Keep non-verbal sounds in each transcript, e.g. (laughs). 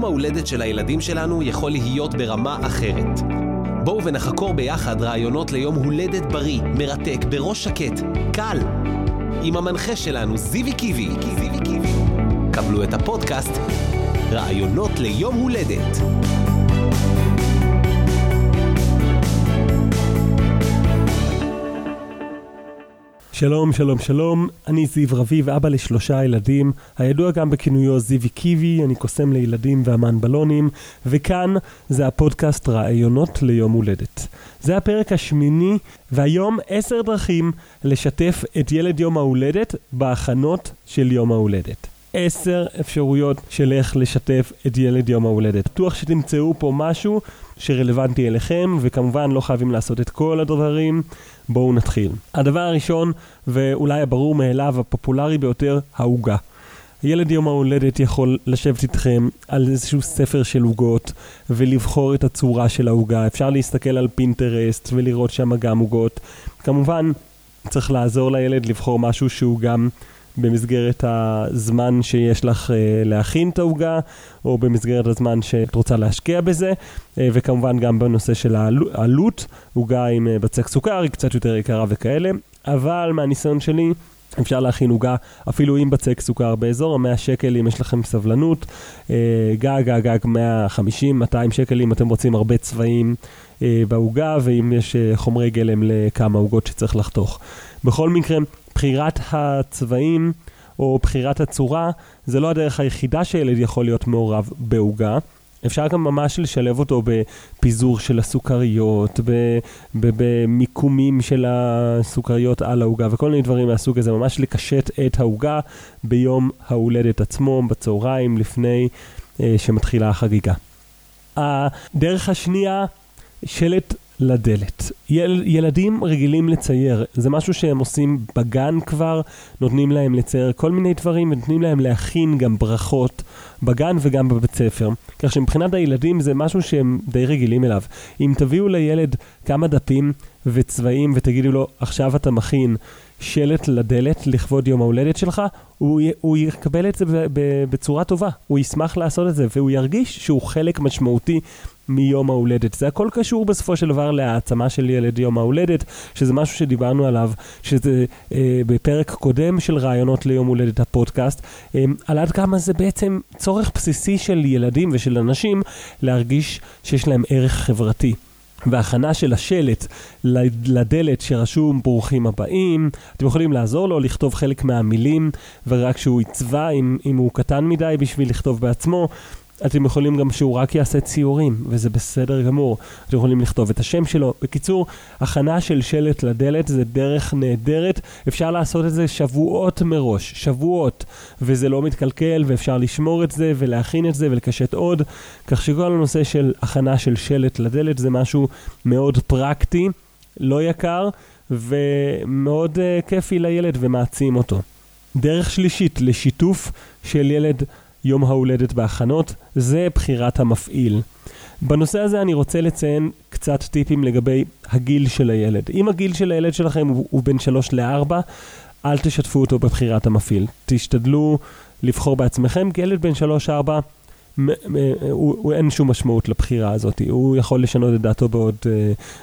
יום ההולדת של הילדים שלנו יכול להיות ברמה אחרת. בואו ונחקור ביחד רעיונות ליום הולדת בריא, מרתק, בראש שקט, קל. עם המנחה שלנו, זיוי קיבי. קבלו את הפודקאסט רעיונות ליום הולדת. שלום, שלום, שלום, אני זיו רביב, אבא לשלושה ילדים, הידוע גם בכינויו זיוי קיבי, אני קוסם לילדים ואמן בלונים, וכאן זה הפודקאסט רעיונות ליום הולדת. זה הפרק השמיני, והיום עשר דרכים לשתף את ילד יום ההולדת בהכנות של יום ההולדת. עשר אפשרויות של איך לשתף את ילד יום ההולדת. בטוח שתמצאו פה משהו שרלוונטי אליכם, וכמובן לא חייבים לעשות את כל הדברים. בואו נתחיל. הדבר הראשון, ואולי הברור מאליו, הפופולרי ביותר, העוגה. ילד יום ההולדת יכול לשבת איתכם על איזשהו ספר של עוגות ולבחור את הצורה של העוגה. אפשר להסתכל על פינטרסט ולראות שם גם עוגות. כמובן, צריך לעזור לילד לבחור משהו שהוא גם במסגרת הזמן שיש לך אה, להכין את העוגה, או במסגרת הזמן שאת רוצה להשקיע בזה, אה, וכמובן גם בנושא של העלות, עוגה עם אה, בצק סוכר היא קצת יותר יקרה וכאלה, אבל מהניסיון שלי, אפשר להכין עוגה אפילו עם בצק סוכר באזור ה-100 שקל אם יש לכם סבלנות, גג גג 150-200 שקל אם אתם רוצים הרבה צבעים בעוגה ואם יש חומרי גלם לכמה עוגות שצריך לחתוך. בכל מקרה, בחירת הצבעים או בחירת הצורה זה לא הדרך היחידה שילד יכול להיות מעורב בעוגה. אפשר גם ממש לשלב אותו בפיזור של הסוכריות, במיקומים של הסוכריות על העוגה וכל מיני דברים מהסוג הזה, ממש לקשט את העוגה ביום ההולדת עצמו, בצהריים, לפני אה, שמתחילה החגיגה. הדרך השנייה, שלט לדלת. יל, ילדים רגילים לצייר, זה משהו שהם עושים בגן כבר, נותנים להם לצייר כל מיני דברים, ונותנים להם להכין גם ברכות בגן וגם בבית ספר. כך שמבחינת הילדים זה משהו שהם די רגילים אליו. אם תביאו לילד כמה דפים וצבעים ותגידו לו, עכשיו אתה מכין שלט לדלת לכבוד יום ההולדת שלך, הוא, הוא יקבל את זה בצורה טובה, הוא ישמח לעשות את זה, והוא ירגיש שהוא חלק משמעותי מיום ההולדת. זה הכל קשור בסופו של דבר להעצמה של ילד יום ההולדת, שזה משהו שדיברנו עליו, שזה אה, בפרק קודם של רעיונות ליום הולדת הפודקאסט, אה, על עד כמה זה בעצם צורך בסיסי של ילדים ושל אנשים להרגיש שיש להם ערך חברתי. והכנה של השלט לדלת שרשום ברוכים הבאים, אתם יכולים לעזור לו לכתוב חלק מהמילים ורק שהוא יצבע אם, אם הוא קטן מדי בשביל לכתוב בעצמו. אתם יכולים גם שהוא רק יעשה ציורים, וזה בסדר גמור. אתם יכולים לכתוב את השם שלו. בקיצור, הכנה של שלט לדלת זה דרך נהדרת. אפשר לעשות את זה שבועות מראש, שבועות, וזה לא מתקלקל, ואפשר לשמור את זה, ולהכין את זה, ולקשט עוד. כך שכל הנושא של הכנה של שלט לדלת זה משהו מאוד פרקטי, לא יקר, ומאוד uh, כיפי לילד ומעצים אותו. דרך שלישית לשיתוף של ילד יום ההולדת בהכנות, זה בחירת המפעיל. בנושא הזה אני רוצה לציין קצת טיפים לגבי הגיל של הילד. אם הגיל של הילד שלכם הוא, הוא בין 3 ל-4, אל תשתפו אותו בבחירת המפעיל. תשתדלו לבחור בעצמכם, כי ילד בן 3-4 הוא, הוא אין שום משמעות לבחירה הזאת, הוא יכול לשנות את דעתו בעוד uh,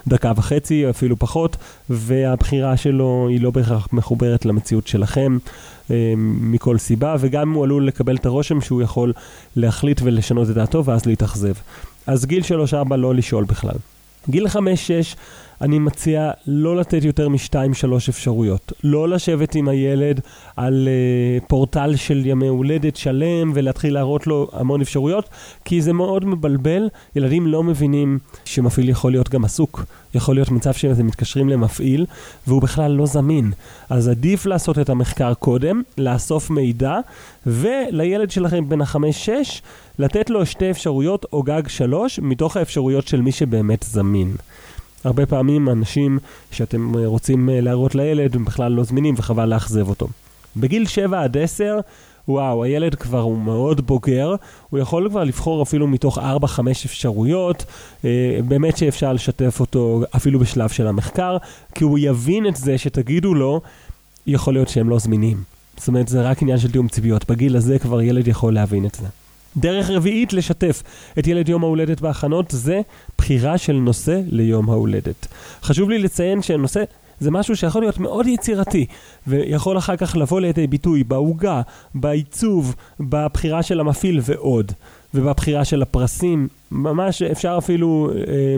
דקה וחצי, אפילו פחות, והבחירה שלו היא לא בהכרח מחוברת למציאות שלכם uh, מכל סיבה, וגם הוא עלול לקבל את הרושם שהוא יכול להחליט ולשנות את דעתו ואז להתאכזב. אז גיל 3-4 לא לשאול בכלל. גיל 5-6 אני מציע לא לתת יותר משתיים-שלוש אפשרויות. לא לשבת עם הילד על uh, פורטל של ימי הולדת שלם ולהתחיל להראות לו המון אפשרויות, כי זה מאוד מבלבל. ילדים לא מבינים שמפעיל יכול להיות גם עסוק. יכול להיות מצב שאתם מתקשרים למפעיל והוא בכלל לא זמין. אז עדיף לעשות את המחקר קודם, לאסוף מידע, ולילד שלכם בן החמש-שש, לתת לו שתי אפשרויות או גג שלוש מתוך האפשרויות של מי שבאמת זמין. הרבה פעמים אנשים שאתם רוצים אה, להראות לילד הם בכלל לא זמינים וחבל לאכזב אותו. בגיל 7 עד 10, וואו, הילד כבר הוא מאוד בוגר, הוא יכול כבר לבחור אפילו מתוך 4-5 אפשרויות, אה, באמת שאפשר לשתף אותו אפילו בשלב של המחקר, כי הוא יבין את זה שתגידו לו, יכול להיות שהם לא זמינים. זאת אומרת, זה רק עניין של תיאום ציפיות. בגיל הזה כבר ילד יכול להבין את זה. דרך רביעית לשתף את ילד יום ההולדת בהכנות זה בחירה של נושא ליום ההולדת. חשוב לי לציין שנושא זה משהו שיכול להיות מאוד יצירתי, ויכול אחר כך לבוא לידי ביטוי בעוגה, בעיצוב, בבחירה של המפעיל ועוד. ובבחירה של הפרסים, ממש אפשר אפילו אה,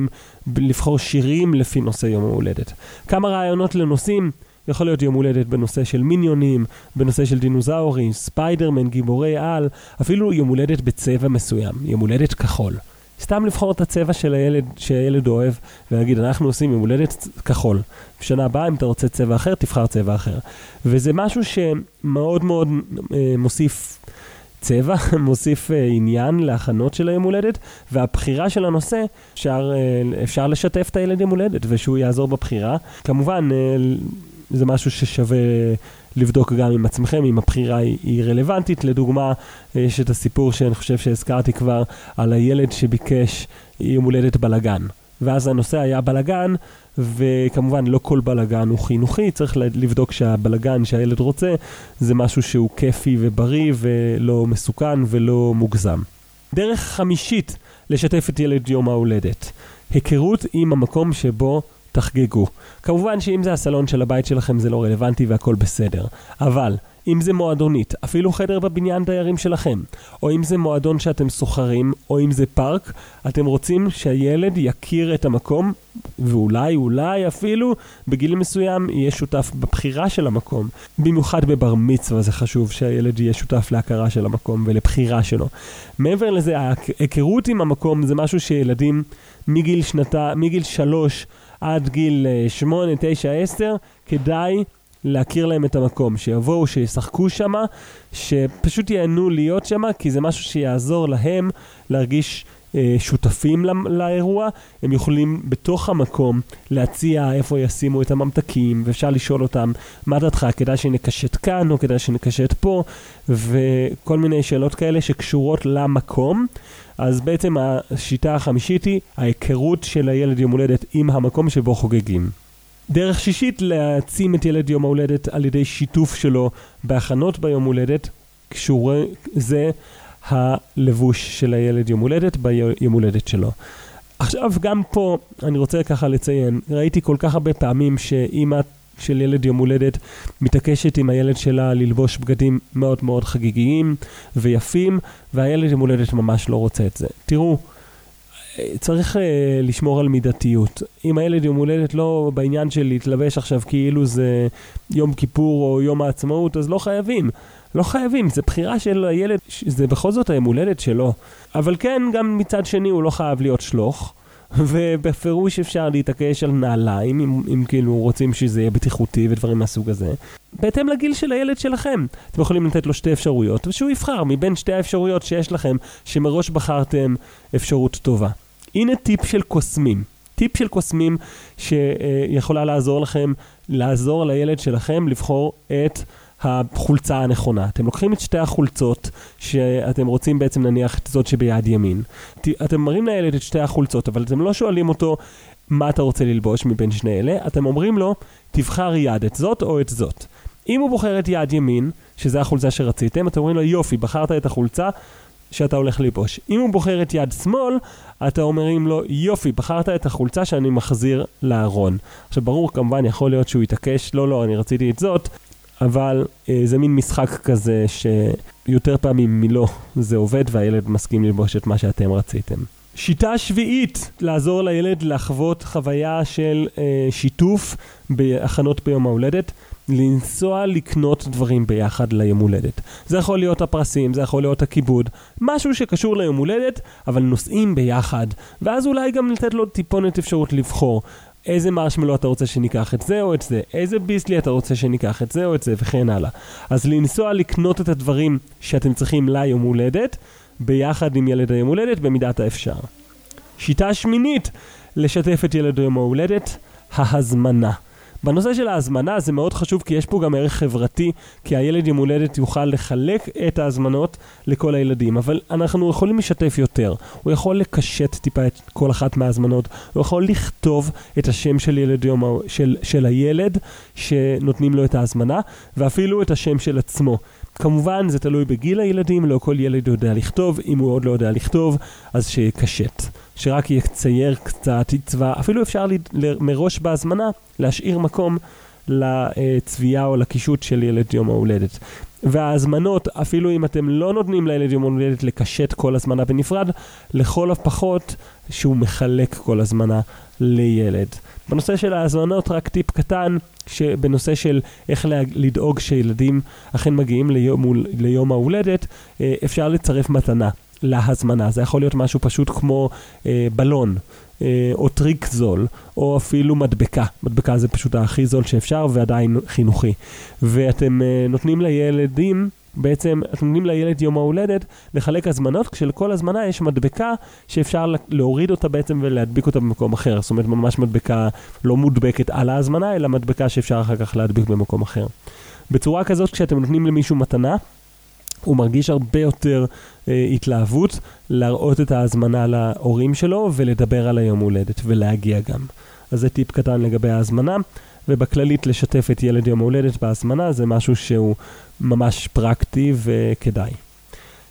לבחור שירים לפי נושא יום ההולדת. כמה רעיונות לנושאים, יכול להיות יום הולדת בנושא של מיניונים, בנושא של דינוזאורים, ספיידרמן, גיבורי על, אפילו יום הולדת בצבע מסוים, יום הולדת כחול. סתם לבחור את הצבע של הילד, שהילד אוהב, ולהגיד, אנחנו עושים יום הולדת כחול. בשנה הבאה, אם אתה רוצה צבע אחר, תבחר צבע אחר. וזה משהו שמאוד מאוד אה, מוסיף צבע, (laughs) מוסיף אה, עניין להכנות של היום הולדת, והבחירה של הנושא, אפשר, אה, אפשר לשתף את הילד יום הולדת, ושהוא יעזור בבחירה. כמובן, אה, זה משהו ששווה לבדוק גם עם עצמכם, אם הבחירה היא, היא רלוונטית. לדוגמה, יש את הסיפור שאני חושב שהזכרתי כבר, על הילד שביקש יום הולדת בלאגן. ואז הנושא היה בלאגן, וכמובן לא כל בלאגן הוא חינוכי, צריך לבדוק שהבלאגן שהילד רוצה זה משהו שהוא כיפי ובריא ולא מסוכן ולא מוגזם. דרך חמישית לשתף את ילד יום ההולדת, היכרות עם המקום שבו תחגגו. כמובן שאם זה הסלון של הבית שלכם זה לא רלוונטי והכל בסדר, אבל אם זה מועדונית, אפילו חדר בבניין דיירים שלכם, או אם זה מועדון שאתם סוחרים, או אם זה פארק, אתם רוצים שהילד יכיר את המקום, ואולי, אולי אפילו, בגיל מסוים יהיה שותף בבחירה של המקום. במיוחד בבר מצווה זה חשוב שהילד יהיה שותף להכרה של המקום ולבחירה שלו. מעבר לזה, ההיכרות עם המקום זה משהו שילדים מגיל שנתה, מגיל שלוש עד גיל אה, שמונה, תשע, עשר, כדאי להכיר להם את המקום, שיבואו, שישחקו שם, שפשוט ייהנו להיות שם, כי זה משהו שיעזור להם להרגיש אה, שותפים לא, לאירוע. הם יכולים בתוך המקום להציע איפה ישימו את הממתקים, ואפשר לשאול אותם, מה דעתך, כדאי שנקשט כאן, או כדאי שנקשט פה, וכל מיני שאלות כאלה שקשורות למקום. אז בעצם השיטה החמישית היא ההיכרות של הילד יום הולדת עם המקום שבו חוגגים. דרך שישית, להעצים את ילד יום ההולדת על ידי שיתוף שלו בהכנות ביום הולדת, קשור זה הלבוש של הילד יום הולדת ביום הולדת שלו. עכשיו, גם פה אני רוצה ככה לציין, ראיתי כל כך הרבה פעמים שאימא של ילד יום הולדת מתעקשת עם הילד שלה ללבוש בגדים מאוד מאוד חגיגיים ויפים, והילד יום הולדת ממש לא רוצה את זה. תראו, צריך uh, לשמור על מידתיות. אם הילד יום הולדת לא בעניין של להתלבש עכשיו כאילו זה יום כיפור או יום העצמאות, אז לא חייבים. לא חייבים, זה בחירה של הילד, זה בכל זאת היום הולדת שלו. אבל כן, גם מצד שני הוא לא חייב להיות שלוך. ובפירוש אפשר להתעקש על נעליים, אם, אם כאילו רוצים שזה יהיה בטיחותי ודברים מהסוג הזה. בהתאם לגיל של הילד שלכם. אתם יכולים לתת לו שתי אפשרויות, ושהוא יבחר מבין שתי האפשרויות שיש לכם, שמראש בחרתם אפשרות טובה. הנה טיפ של קוסמים. טיפ של קוסמים שיכולה לעזור לכם, לעזור לילד שלכם לבחור את החולצה הנכונה. אתם לוקחים את שתי החולצות שאתם רוצים בעצם נניח את זאת שביד ימין. אתם מראים לילד את שתי החולצות, אבל אתם לא שואלים אותו מה אתה רוצה ללבוש מבין שני אלה, אתם אומרים לו, תבחר יד, את זאת או את זאת. אם הוא בוחר את יד ימין, שזה החולצה שרציתם, אתם אומרים לו, יופי, בחרת את החולצה שאתה הולך ללבוש. אם הוא בוחר את יד שמאל, אתה אומרים לו, יופי, בחרת את החולצה שאני מחזיר לארון. עכשיו, ברור, כמובן, יכול להיות שהוא יתעקש, לא, לא, אני רציתי את זאת, אבל אה, זה מין משחק כזה שיותר פעמים מלא זה עובד והילד מסכים ללבוש את מה שאתם רציתם. שיטה שביעית, לעזור לילד לחוות חוויה של אה, שיתוף בהכנות ביום ההולדת. לנסוע לקנות דברים ביחד ליום הולדת. זה יכול להיות הפרסים, זה יכול להיות הכיבוד, משהו שקשור ליום הולדת, אבל נוסעים ביחד, ואז אולי גם לתת לו טיפונת אפשרות לבחור. איזה מרשמלו אתה רוצה שניקח את זה או את זה, איזה ביסלי אתה רוצה שניקח את זה או את זה וכן הלאה. אז לנסוע לקנות את הדברים שאתם צריכים ליום הולדת, ביחד עם ילד היום הולדת במידת האפשר. שיטה שמינית, לשתף את ילד היום ההולדת, ההזמנה. בנושא של ההזמנה זה מאוד חשוב כי יש פה גם ערך חברתי, כי הילד יום הולדת יוכל לחלק את ההזמנות לכל הילדים, אבל אנחנו יכולים לשתף יותר. הוא יכול לקשט טיפה את כל אחת מההזמנות, הוא יכול לכתוב את השם של, ילד יום, של, של הילד שנותנים לו את ההזמנה, ואפילו את השם של עצמו. כמובן, זה תלוי בגיל הילדים, לא כל ילד יודע לכתוב, אם הוא עוד לא יודע לכתוב, אז שיקשט. שרק יצייר קצת, יצבע, אפילו אפשר מראש בהזמנה להשאיר מקום לצביעה או לקישוט של ילד יום ההולדת. וההזמנות, אפילו אם אתם לא נותנים לילד יום ההולדת לקשט כל הזמנה בנפרד, לכל הפחות שהוא מחלק כל הזמנה לילד. בנושא של ההזמנות, רק טיפ קטן, שבנושא של איך לדאוג שילדים אכן מגיעים ליום, ליום ההולדת, אה, אפשר לצרף מתנה להזמנה. זה יכול להיות משהו פשוט כמו אה, בלון. אה, או טריק זול, או אפילו מדבקה. מדבקה זה פשוט הכי זול שאפשר ועדיין חינוכי. ואתם נותנים לילדים בעצם אתם נותנים לילד יום ההולדת לחלק הזמנות, כשלכל הזמנה יש מדבקה שאפשר להוריד אותה בעצם ולהדביק אותה במקום אחר. זאת אומרת, ממש מדבקה לא מודבקת על ההזמנה, אלא מדבקה שאפשר אחר כך להדביק במקום אחר. בצורה כזאת, כשאתם נותנים למישהו מתנה, הוא מרגיש הרבה יותר אה, התלהבות להראות את ההזמנה להורים שלו ולדבר על היום הולדת ולהגיע גם. אז זה טיפ קטן לגבי ההזמנה. ובכללית לשתף את ילד יום ההולדת בהזמנה זה משהו שהוא ממש פרקטי וכדאי.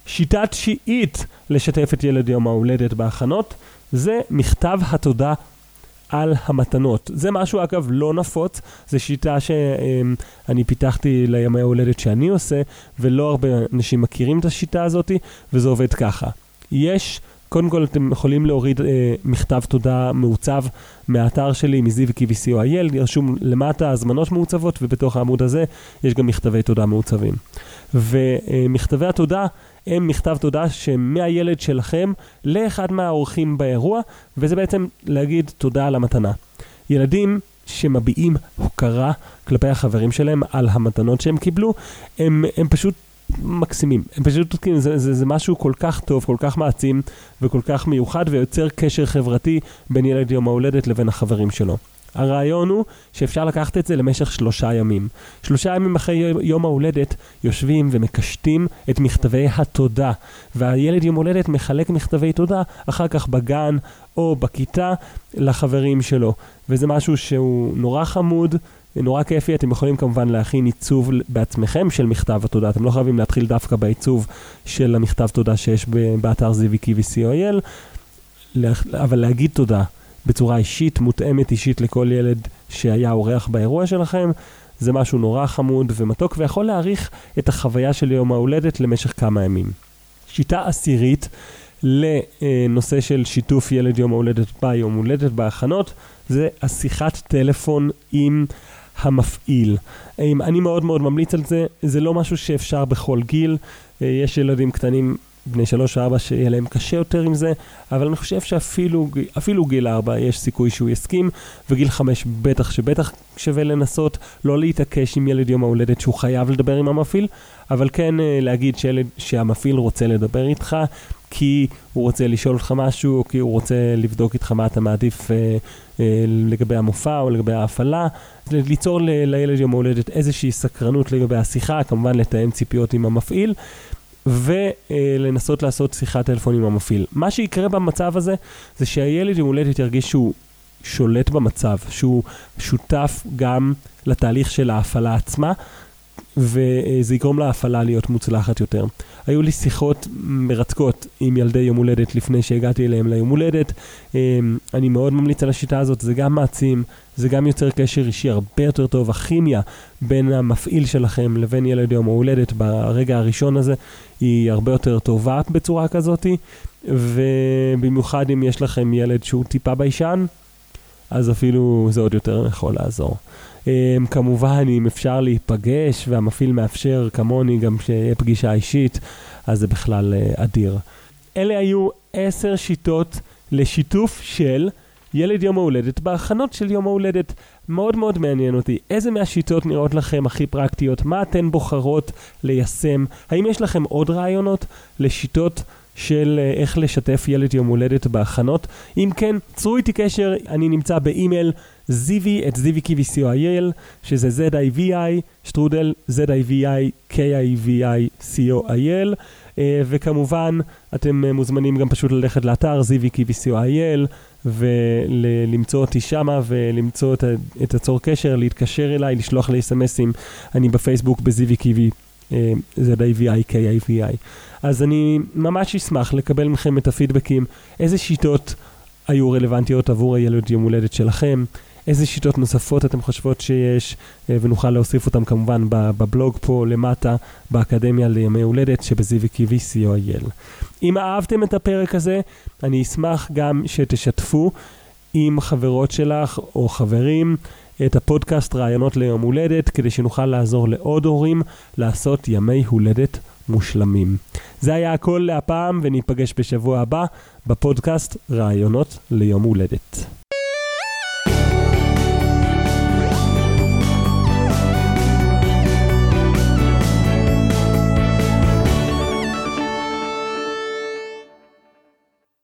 שיטה תשיעית לשתף את ילד יום ההולדת בהכנות זה מכתב התודה על המתנות. זה משהו אגב לא נפוץ, זו שיטה שאני פיתחתי לימי ההולדת שאני עושה, ולא הרבה אנשים מכירים את השיטה הזאת, וזה עובד ככה. יש קודם כל אתם יכולים להוריד אה, מכתב תודה מעוצב מהאתר שלי, מזיו קיוויסי.או.איי.ל, ירשום למטה הזמנות מעוצבות, ובתוך העמוד הזה יש גם מכתבי תודה מעוצבים. ומכתבי התודה הם מכתב תודה שמהילד שלכם לאחד מהאורחים באירוע, וזה בעצם להגיד תודה על המתנה. ילדים שמביעים הוקרה כלפי החברים שלהם על המתנות שהם קיבלו, הם, הם פשוט מקסימים. הם פשוט, כאילו, זה, זה, זה משהו כל כך טוב, כל כך מעצים וכל כך מיוחד ויוצר קשר חברתי בין ילד יום ההולדת לבין החברים שלו. הרעיון הוא שאפשר לקחת את זה למשך שלושה ימים. שלושה ימים אחרי יום ההולדת יושבים ומקשטים את מכתבי התודה, והילד יום הולדת מחלק מכתבי תודה אחר כך בגן או בכיתה לחברים שלו. וזה משהו שהוא נורא חמוד. נורא כיפי, אתם יכולים כמובן להכין עיצוב בעצמכם של מכתב התודה, אתם לא חייבים להתחיל דווקא בעיצוב של המכתב תודה שיש באתר ZVK ו-COIL, אבל להגיד תודה בצורה אישית, מותאמת אישית לכל ילד שהיה אורח באירוע שלכם, זה משהו נורא חמוד ומתוק ויכול להעריך את החוויה של יום ההולדת למשך כמה ימים. שיטה עשירית לנושא של שיתוף ילד יום ההולדת ביום הולדת בהכנות, זה השיחת טלפון עם המפעיל. אני מאוד מאוד ממליץ על זה, זה לא משהו שאפשר בכל גיל, אה, יש ילדים קטנים בני שלוש ארבע שיהיה להם קשה יותר עם זה, אבל אני חושב שאפילו גיל ארבע יש סיכוי שהוא יסכים, וגיל חמש בטח שבטח שווה לנסות לא להתעקש עם ילד יום ההולדת שהוא חייב לדבר עם המפעיל, אבל כן אה, להגיד שילד, שהמפעיל רוצה לדבר איתך, כי הוא רוצה לשאול אותך משהו, או כי הוא רוצה לבדוק איתך מה אתה מעדיף אה, אה, לגבי המופע או לגבי ההפעלה. ליצור ל- לילד יום ההולדת איזושהי סקרנות לגבי השיחה, כמובן לתאם ציפיות עם המפעיל. ולנסות לעשות שיחת טלפון עם המפעיל. מה שיקרה במצב הזה, זה שהילד יום הולדת ירגיש שהוא שולט במצב, שהוא שותף גם לתהליך של ההפעלה עצמה, וזה יגרום להפעלה להיות מוצלחת יותר. היו לי שיחות מרתקות עם ילדי יום הולדת לפני שהגעתי אליהם ליום הולדת. אמ, אני מאוד ממליץ על השיטה הזאת, זה גם מעצים, זה גם יוצר קשר אישי הרבה יותר טוב. הכימיה בין המפעיל שלכם לבין ילד יום ההולדת ברגע הראשון הזה היא הרבה יותר טובה בצורה כזאת, ובמיוחד אם יש לכם ילד שהוא טיפה ביישן, אז אפילו זה עוד יותר יכול לעזור. Um, כמובן, אם אפשר להיפגש והמפעיל מאפשר כמוני גם שיהיה פגישה אישית, אז זה בכלל uh, אדיר. אלה היו עשר שיטות לשיתוף של ילד יום ההולדת בהכנות של יום ההולדת. מאוד מאוד מעניין אותי, איזה מהשיטות נראות לכם הכי פרקטיות? מה אתן בוחרות ליישם? האם יש לכם עוד רעיונות לשיטות של uh, איך לשתף ילד יום הולדת בהכנות? אם כן, צרו איתי קשר, אני נמצא באימייל זיוי את זיוי קיווי co.il, שזה Z-I-V-I, שטרודל Z-I-V-I, K-I-V-I, co.il, וכמובן, אתם אה, מוזמנים גם פשוט ללכת לאתר זיוי קיווי co.il, ולמצוא אותי שמה ולמצוא את, את הצור קשר, להתקשר אליי, לשלוח לי אסמסים. אני בפייסבוק בזיוי קיווי זה די-VI-K-I-VI. אז אני ממש אשמח לקבל מכם את הפידבקים, איזה שיטות היו רלוונטיות עבור הילד יום הולדת שלכם, איזה שיטות נוספות אתם חושבות שיש, אה, ונוכל להוסיף אותם כמובן בבלוג פה למטה, באקדמיה לימי הולדת שבזיווי co.il. אם אהבתם את הפרק הזה, אני אשמח גם שתשתפו עם חברות שלך או חברים את הפודקאסט רעיונות ליום הולדת, כדי שנוכל לעזור לעוד הורים לעשות ימי הולדת מושלמים. זה היה הכל להפעם, וניפגש בשבוע הבא בפודקאסט רעיונות ליום הולדת.